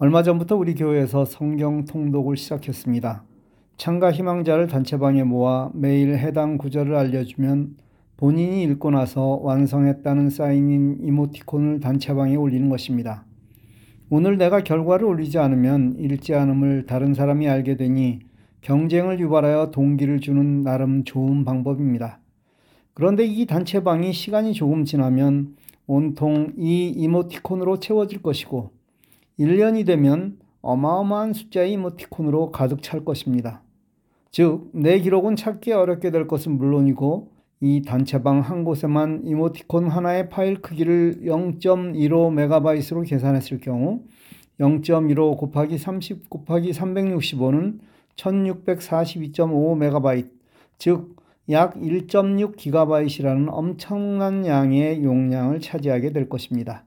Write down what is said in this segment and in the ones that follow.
얼마 전부터 우리 교회에서 성경 통독을 시작했습니다. 참가 희망자를 단체방에 모아 매일 해당 구절을 알려주면 본인이 읽고 나서 완성했다는 사인인 이모티콘을 단체방에 올리는 것입니다. 오늘 내가 결과를 올리지 않으면 읽지 않음을 다른 사람이 알게 되니 경쟁을 유발하여 동기를 주는 나름 좋은 방법입니다. 그런데 이 단체방이 시간이 조금 지나면 온통 이 이모티콘으로 채워질 것이고 1년이 되면 어마어마한 숫자의 이모티콘으로 가득 찰 것입니다. 즉, 내 기록은 찾기 어렵게 될 것은 물론이고 이 단체방 한 곳에만 이모티콘 하나의 파일 크기를 0.15MB로 계산했을 경우 0.15 곱하기 30 곱하기 365는 1642.5MB, 즉, 약 1.6GB이라는 엄청난 양의 용량을 차지하게 될 것입니다.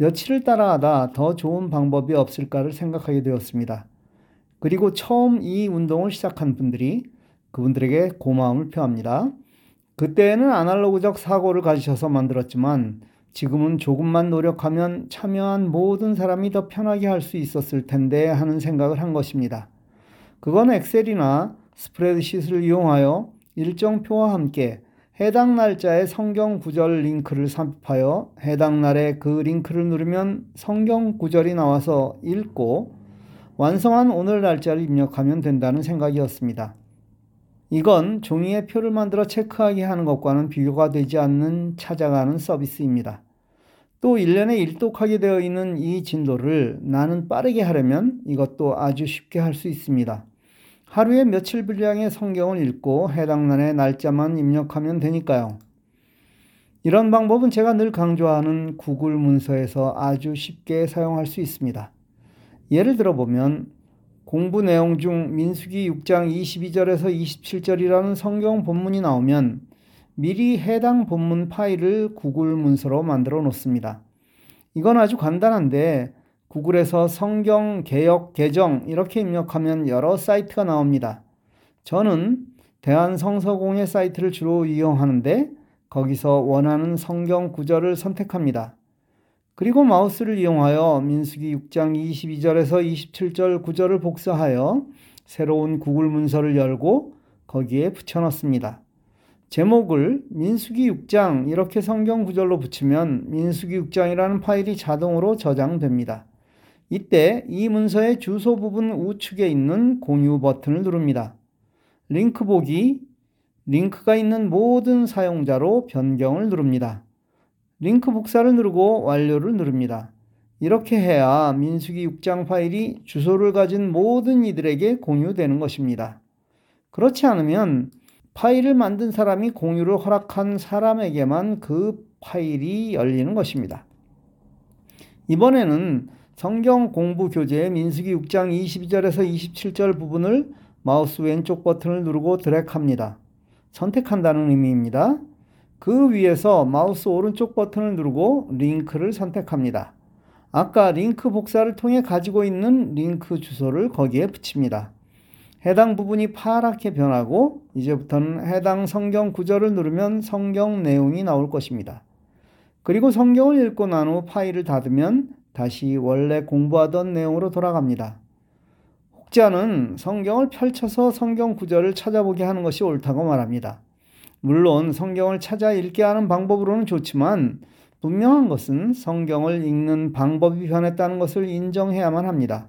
며칠을 따라하다 더 좋은 방법이 없을까를 생각하게 되었습니다. 그리고 처음 이 운동을 시작한 분들이 그분들에게 고마움을 표합니다. 그때에는 아날로그적 사고를 가지셔서 만들었지만 지금은 조금만 노력하면 참여한 모든 사람이 더 편하게 할 수 있었을 텐데 하는 생각을 한 것입니다. 그건 엑셀이나 스프레드시트를 이용하여 일정표와 함께 해당 날짜의 성경 구절 링크를 삽입하여 해당 날에 그 링크를 누르면 성경 구절이 나와서 읽고 완성한 오늘 날짜를 입력하면 된다는 생각이었습니다. 이건 종이에 표를 만들어 체크하게 하는 것과는 비교가 되지 않는 찾아가는 서비스입니다. 또 1년에 일독하게 되어 있는 이 진도를 나는 빠르게 하려면 이것도 아주 쉽게 할 수 있습니다. 하루에 며칠 분량의 성경을 읽고 해당 날의 날짜만 입력하면 되니까요. 이런 방법은 제가 늘 강조하는 구글 문서에서 아주 쉽게 사용할 수 있습니다. 예를 들어 보면 공부 내용 중 민수기 6장 22절에서 27절이라는 성경 본문이 나오면 미리 해당 본문 파일을 구글 문서로 만들어 놓습니다. 이건 아주 간단한데 구글에서 성경 개역 개정 이렇게 입력하면 여러 사이트가 나옵니다. 저는 대한성서공회 사이트를 주로 이용하는데 거기서 원하는 성경 구절을 선택합니다. 그리고 마우스를 이용하여 민수기 6장 22절에서 27절 구절을 복사하여 새로운 구글 문서를 열고 거기에 붙여넣습니다. 제목을 민수기 6장 이렇게 성경 구절로 붙이면 민수기 6장이라는 파일이 자동으로 저장됩니다. 이때 이 문서의 주소 부분 우측에 있는 공유 버튼을 누릅니다. 링크 보기, 링크가 있는 모든 사용자로 변경을 누릅니다. 링크 복사를 누르고 완료를 누릅니다. 이렇게 해야 민수기 6장 파일이 주소를 가진 모든 이들에게 공유되는 것입니다. 그렇지 않으면 파일을 만든 사람이 공유를 허락한 사람에게만 그 파일이 열리는 것입니다. 이번에는 성경 공부 교재의 민수기 6장 22절에서 27절 부분을 마우스 왼쪽 버튼을 누르고 드래그합니다. 선택한다는 의미입니다. 그 위에서 마우스 오른쪽 버튼을 누르고 링크를 선택합니다. 아까 링크 복사를 통해 가지고 있는 링크 주소를 거기에 붙입니다. 해당 부분이 파랗게 변하고 이제부터는 해당 성경 구절을 누르면 성경 내용이 나올 것입니다. 그리고 성경을 읽고 난 후 파일을 닫으면 다시 원래 공부하던 내용으로 돌아갑니다. 혹자는 성경을 펼쳐서 성경 구절을 찾아보게 하는 것이 옳다고 말합니다. 물론 성경을 찾아 읽게 하는 방법으로는 좋지만 분명한 것은 성경을 읽는 방법이 변했다는 것을 인정해야만 합니다.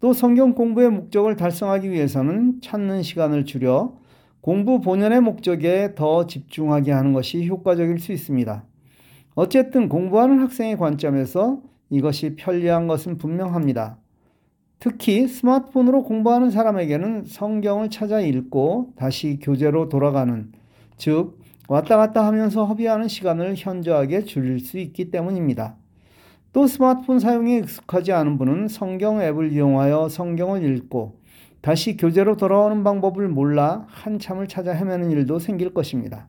또 성경 공부의 목적을 달성하기 위해서는 찾는 시간을 줄여 공부 본연의 목적에 더 집중하게 하는 것이 효과적일 수 있습니다. 어쨌든 공부하는 학생의 관점에서 이것이 편리한 것은 분명합니다. 특히 스마트폰으로 공부하는 사람에게는 성경을 찾아 읽고 다시 교재로 돌아가는, 즉, 왔다 갔다 하면서 허비하는 시간을 현저하게 줄일 수 있기 때문입니다. 또 스마트폰 사용에 익숙하지 않은 분은 성경 앱을 이용하여 성경을 읽고 다시 교재로 돌아오는 방법을 몰라 한참을 찾아 헤매는 일도 생길 것입니다.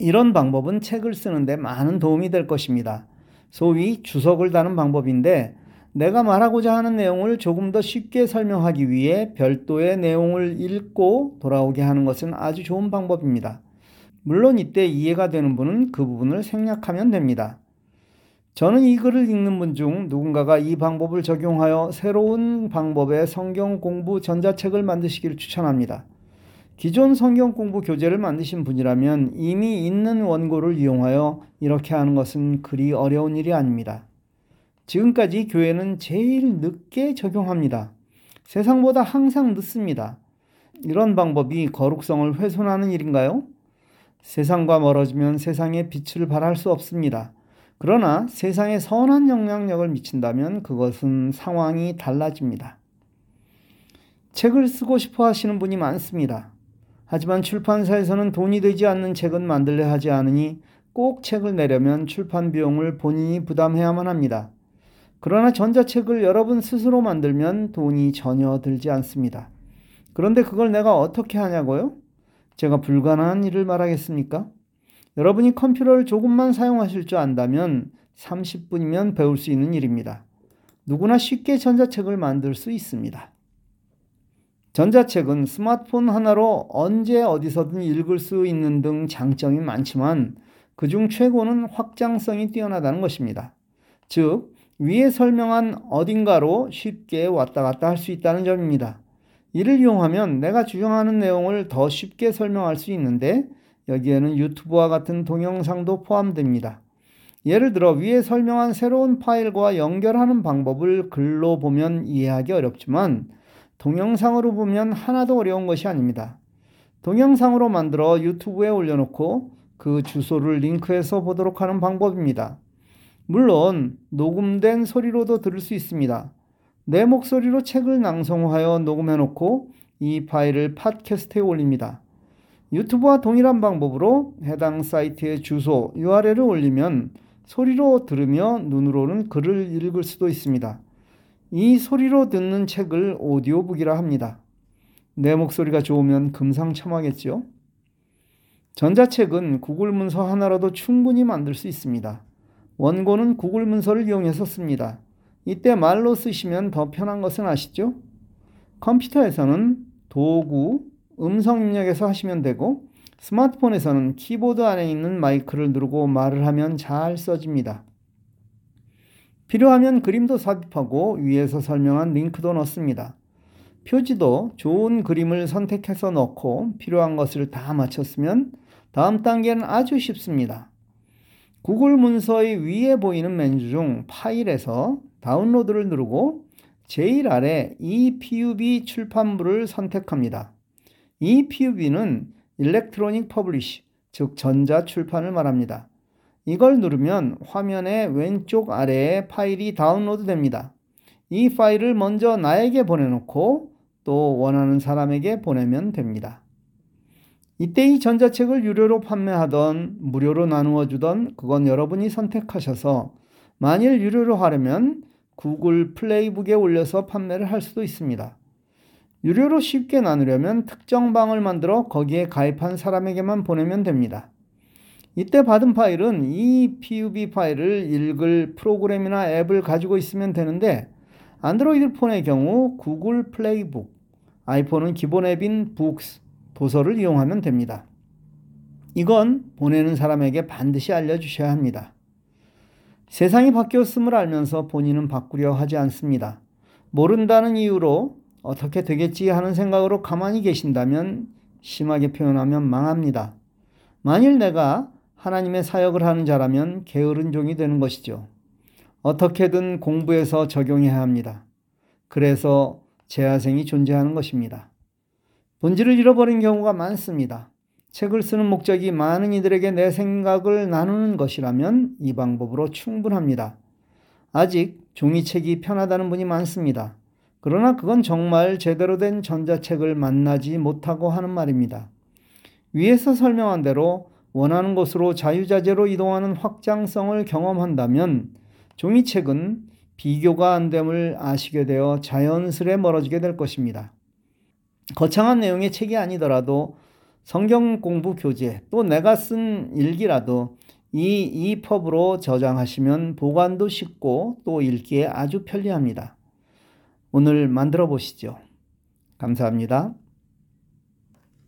이런 방법은 책을 쓰는데 많은 도움이 될 것입니다. 소위 주석을 다는 방법인데 내가 말하고자 하는 내용을 조금 더 쉽게 설명하기 위해 별도의 내용을 읽고 돌아오게 하는 것은 아주 좋은 방법입니다. 물론 이때 이해가 되는 분은 그 부분을 생략하면 됩니다. 저는 이 글을 읽는 분 중 누군가가 이 방법을 적용하여 새로운 방법의 성경 공부 전자책을 만드시기를 추천합니다. 기존 성경 공부 교재를 만드신 분이라면 이미 있는 원고를 이용하여 이렇게 하는 것은 그리 어려운 일이 아닙니다. 지금까지 교회는 제일 늦게 적용합니다. 세상보다 항상 늦습니다. 이런 방법이 거룩성을 훼손하는 일인가요? 세상과 멀어지면 세상의 빛을 발할 수 없습니다. 그러나 세상에 선한 영향력을 미친다면 그것은 상황이 달라집니다. 책을 쓰고 싶어 하시는 분이 많습니다. 하지만 출판사에서는 돈이 되지 않는 책은 만들려 하지 않으니 꼭 책을 내려면 출판 비용을 본인이 부담해야만 합니다. 그러나 전자책을 여러분 스스로 만들면 돈이 전혀 들지 않습니다. 그런데 그걸 내가 어떻게 하냐고요? 제가 불가능한 일을 말하겠습니까? 여러분이 컴퓨터를 조금만 사용하실 줄 안다면 30분이면 배울 수 있는 일입니다. 누구나 쉽게 전자책을 만들 수 있습니다. 전자책은 스마트폰 하나로 언제 어디서든 읽을 수 있는 등 장점이 많지만 그중 최고는 확장성이 뛰어나다는 것입니다. 즉, 위에 설명한 어딘가로 쉽게 왔다 갔다 할 수 있다는 점입니다. 이를 이용하면 내가 주장하는 내용을 더 쉽게 설명할 수 있는데 여기에는 유튜브와 같은 동영상도 포함됩니다. 예를 들어 위에 설명한 새로운 파일과 연결하는 방법을 글로 보면 이해하기 어렵지만 동영상으로 보면 하나도 어려운 것이 아닙니다. 동영상으로 만들어 유튜브에 올려놓고 그 주소를 링크해서 보도록 하는 방법입니다. 물론 녹음된 소리로도 들을 수 있습니다. 내 목소리로 책을 낭송하여 녹음해놓고 이 파일을 팟캐스트에 올립니다. 유튜브와 동일한 방법으로 해당 사이트의 주소 URL을 올리면 소리로 들으며 눈으로는 글을 읽을 수도 있습니다. 이 소리로 듣는 책을 오디오북이라 합니다. 내 목소리가 좋으면 금상첨화겠죠? 전자책은 구글 문서 하나로도 충분히 만들 수 있습니다. 원고는 구글 문서를 이용해서 씁니다. 이때 말로 쓰시면 더 편한 것은 아시죠? 컴퓨터에서는 도구, 음성 입력에서 하시면 되고 스마트폰에서는 키보드 안에 있는 마이크를 누르고 말을 하면 잘 써집니다. 필요하면 그림도 삽입하고 위에서 설명한 링크도 넣습니다. 표지도 좋은 그림을 선택해서 넣고 필요한 것을 다 맞췄으면 다음 단계는 아주 쉽습니다. 구글 문서의 위에 보이는 메뉴 중 파일에서 다운로드를 누르고 제일 아래 EPUB 출판물을 선택합니다. EPUB는 electronic publish, 즉 전자 출판을 말합니다. 이걸 누르면 화면의 왼쪽 아래에 파일이 다운로드 됩니다. 이 파일을 먼저 나에게 보내놓고 또 원하는 사람에게 보내면 됩니다. 이때 이 전자책을 유료로 판매하던 무료로 나누어 주던 그건 여러분이 선택하셔서 만일 유료로 하려면 구글 플레이북에 올려서 판매를 할 수도 있습니다. 유료로 쉽게 나누려면 특정 방을 만들어 거기에 가입한 사람에게만 보내면 됩니다. 이때 받은 파일은 이 PUB 파일을 읽을 프로그램이나 앱을 가지고 있으면 되는데 안드로이드 폰의 경우 구글 플레이북, 아이폰은 기본 앱인 북스, 도서를 이용하면 됩니다. 이건 보내는 사람에게 반드시 알려주셔야 합니다. 세상이 바뀌었음을 알면서 본인은 바꾸려 하지 않습니다. 모른다는 이유로 어떻게 되겠지 하는 생각으로 가만히 계신다면 심하게 표현하면 망합니다. 만일 내가 하나님의 사역을 하는 자라면 게으른 종이 되는 것이죠. 어떻게든 공부해서 적용해야 합니다. 그래서 재화생이 존재하는 것입니다. 본질을 잃어버린 경우가 많습니다. 책을 쓰는 목적이 많은 이들에게 내 생각을 나누는 것이라면 이 방법으로 충분합니다. 아직 종이책이 편하다는 분이 많습니다. 그러나 그건 정말 제대로 된 전자책을 만나지 못하고 하는 말입니다. 위에서 설명한 대로 원하는 곳으로 자유자재로 이동하는 확장성을 경험한다면 종이책은 비교가 안 됨을 아시게 되어 자연스레 멀어지게 될 것입니다. 거창한 내용의 책이 아니더라도 성경 공부 교재 또 내가 쓴 일기라도 이 EPUB으로 저장하시면 보관도 쉽고 또 읽기에 아주 편리합니다. 오늘 만들어 보시죠. 감사합니다.